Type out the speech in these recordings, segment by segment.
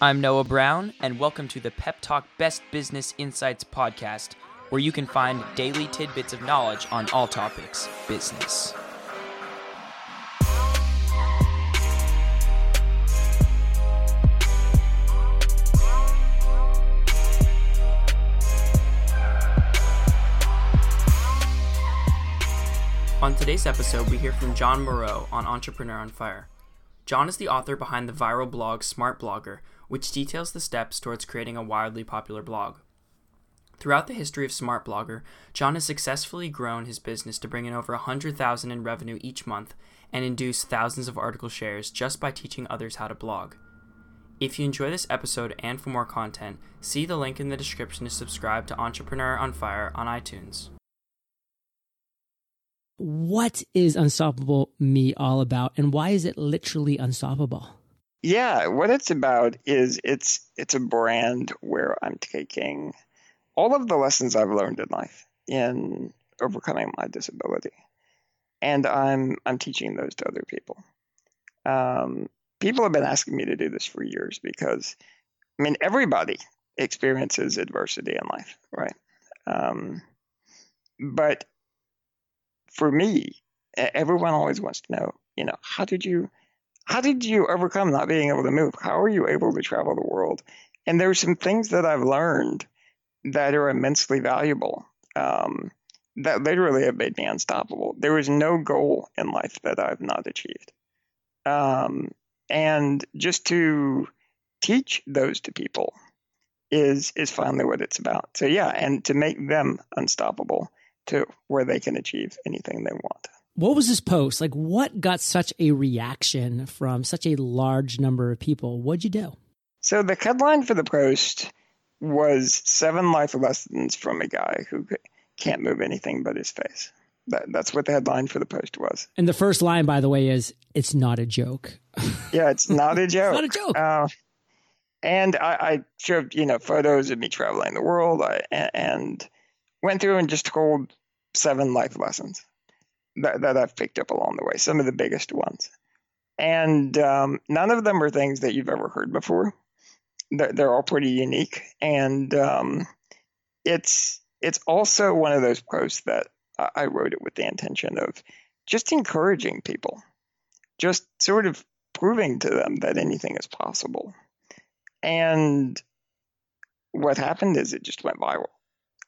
I'm Noah Brown, and welcome to the Pep Talk Best Business Insights podcast, where you can find daily tidbits of knowledge on all topics business. On today's episode, we hear from Jon Morrow on Entrepreneur on Fire. Jon is the author behind the viral blog Smart Blogger, which details the steps towards creating a wildly popular blog. Throughout the history of Smart Blogger, Jon has successfully grown his business to bring in over 100,000 in revenue each month and induce thousands of article shares just by teaching others how to blog. If you enjoy this episode and for more content, see the link in the description to subscribe to Entrepreneur on Fire on iTunes what is Unstoppable Me all about and why is it literally unstoppable? Yeah, what it's about is it's it's a brand where I'm taking all of the lessons I've learned in life in overcoming my disability, and I'm I'm teaching those to other people. Um, people have been asking me to do this for years because, I mean, everybody experiences adversity in life, right? Um, but for me, everyone always wants to know, you know, how did you how did you overcome not being able to move? How are you able to travel the world? And there's some things that I've learned that are immensely valuable. Um, that literally have made me unstoppable. There is no goal in life that I've not achieved. Um, and just to teach those to people is is finally what it's about. So yeah, and to make them unstoppable to where they can achieve anything they want. What was this post? Like, what got such a reaction from such a large number of people? What'd you do? So, the headline for the post was Seven Life Lessons from a Guy Who Can't Move Anything But His Face. That, that's what the headline for the post was. And the first line, by the way, is It's not a joke. yeah, it's not a joke. not a joke. Uh, and I, I, showed, you know, photos of me traveling the world I, and went through and just told seven life lessons that, that I've picked up along the way, some of the biggest ones. And um, none of them are things that you've ever heard before. They're, they're all pretty unique. And um, it's it's also one of those posts that I wrote it with the intention of just encouraging people, just sort of proving to them that anything is possible. And what happened is it just went viral.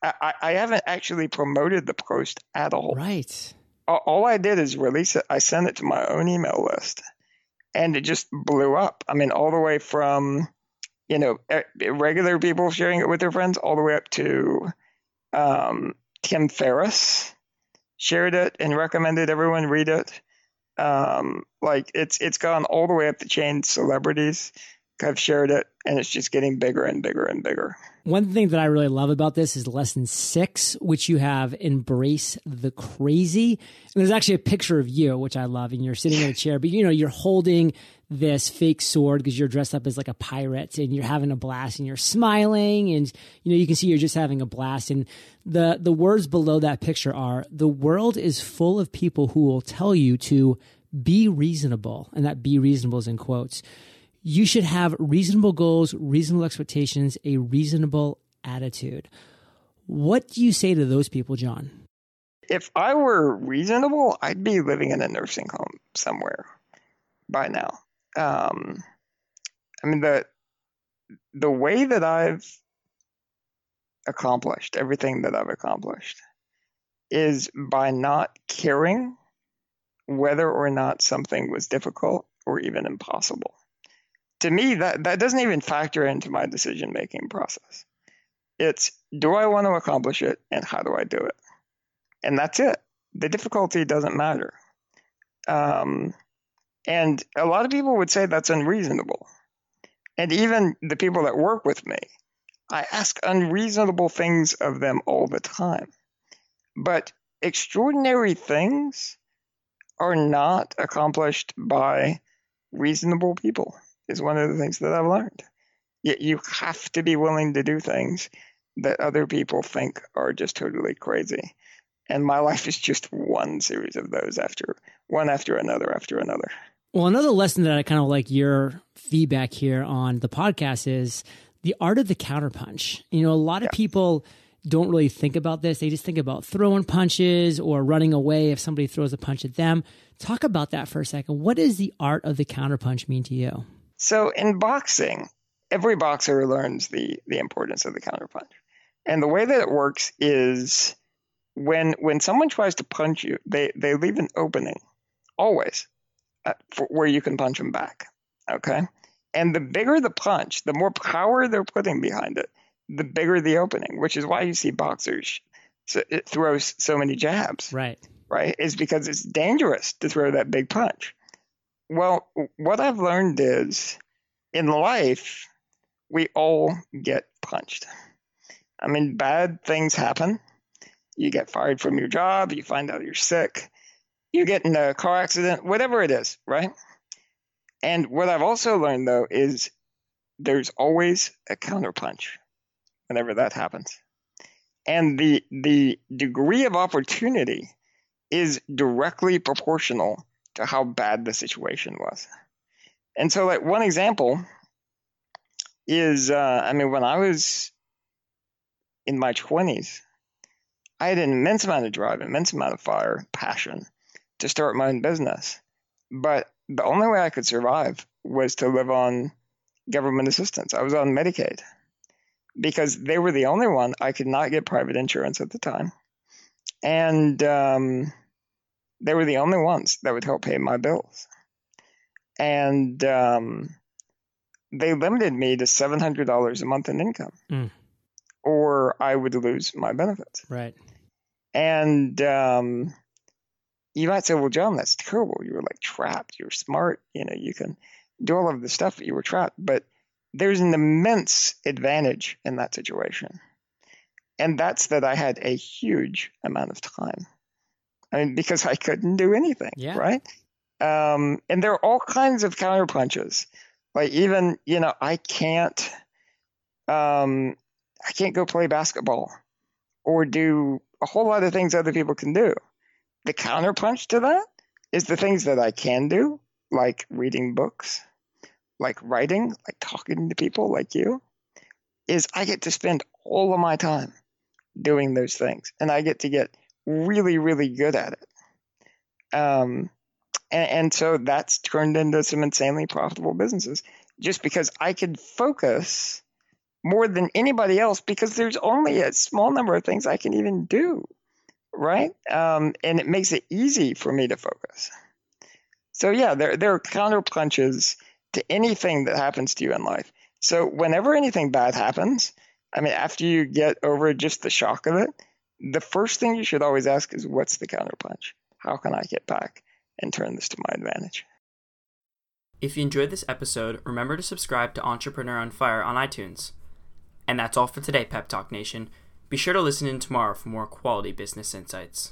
I, I haven't actually promoted the post at all. Right. All, I did is release it. I sent it to my own email list, and it just blew up. I mean, all the way from you know regular people sharing it with their friends, all the way up to um, Tim Ferriss shared it and recommended everyone read it. Um, like it's it's gone all the way up the chain. Celebrities have shared it, and it's just getting bigger and bigger and bigger. One thing that I really love about this is lesson six, which you have embrace the crazy. And there's actually a picture of you, which I love, and you're sitting in a chair, but you know, you're holding this fake sword because you're dressed up as like a pirate and you're having a blast and you're smiling and you know you can see you're just having a blast and the the words below that picture are the world is full of people who will tell you to be reasonable and that be reasonable is in quotes you should have reasonable goals, reasonable expectations, a reasonable attitude. What do you say to those people, Jon? If I were reasonable, I'd be living in a nursing home somewhere by now. Um, I mean the the way that I've accomplished everything that I've accomplished is by not caring whether or not something was difficult or even impossible to me that that doesn't even factor into my decision making process. It's do i want to accomplish it and how do i do it? And that's it. The difficulty doesn't matter. Um, and a lot of people would say that's unreasonable. And even the people that work with me i ask unreasonable things of them all the time. But extraordinary things are not accomplished by reasonable people is one of the things that I've learned. Yet you have to be willing to do things that other people think are just totally crazy. And my life is just one series of those after one after another after another. Well, another lesson that I kind of like your feedback here on the podcast is the art of the counterpunch. You know, a lot of yeah. people don't really think about this. They just think about throwing punches or running away if somebody throws a punch at them. Talk about that for a second. What does the art of the counterpunch mean to you? So in boxing, every boxer learns the the importance of the counterpunch. And the way that it works is when when someone tries to punch you, they they leave an opening always uh, for, where you can punch them back. Okay, and the bigger the punch, the more power they're putting behind it, the bigger the opening. Which is why you see boxers so it throws so many jabs. Right. Right. Is because it's dangerous to throw that big punch. Well, what I've learned is in life, we all get punched. I mean, bad things happen. You get fired from your job, you find out you're sick, you get in a car accident, whatever it is, right? And what I've also learned though is there's always a counterpunch whenever that happens. And the the degree of opportunity is directly proportional to how bad the situation was. And so, like one example is, uh, I mean, when I was in my twenties, I had an immense amount of drive, immense amount of fire, passion to start my own business. But the only way I could survive was to live on government assistance. I was on Medicaid because they were the only one I could not get private insurance at the time. And um, they were the only ones that would help pay my bills. And um, they limited me to $700 a month in income, mm. or I would lose my benefits. Right. And um, you might say, well, Jon, that's terrible. You were like trapped. You're smart. You know, you can do all of the stuff, but you were trapped. But there's an immense advantage in that situation. And that's that I had a huge amount of time. I mean, because I couldn't do anything, yeah. right? Um, and there are all kinds of counter punches. Like even, you know, I can't, um, I can't go play basketball or do a whole lot of things other people can do. The counter punch to that is the things that I can do, like reading books, like writing, like talking to people like you, is I get to spend all of my time doing those things and I get to get really, really good at it. Um, and, and so that's turned into some insanely profitable businesses just because I could focus more than anybody else because there's only a small number of things I can even do, right? Um, and it makes it easy for me to focus. So yeah, there there are counter punches to anything that happens to you in life. So whenever anything bad happens, I mean, after you get over just the shock of it, the first thing you should always ask is, what's the counterpunch? How can I get back and turn this to my advantage? If you enjoyed this episode, remember to subscribe to Entrepreneur on Fire on iTunes. And that's all for today, Pep Talk Nation. Be sure to listen in tomorrow for more quality business insights.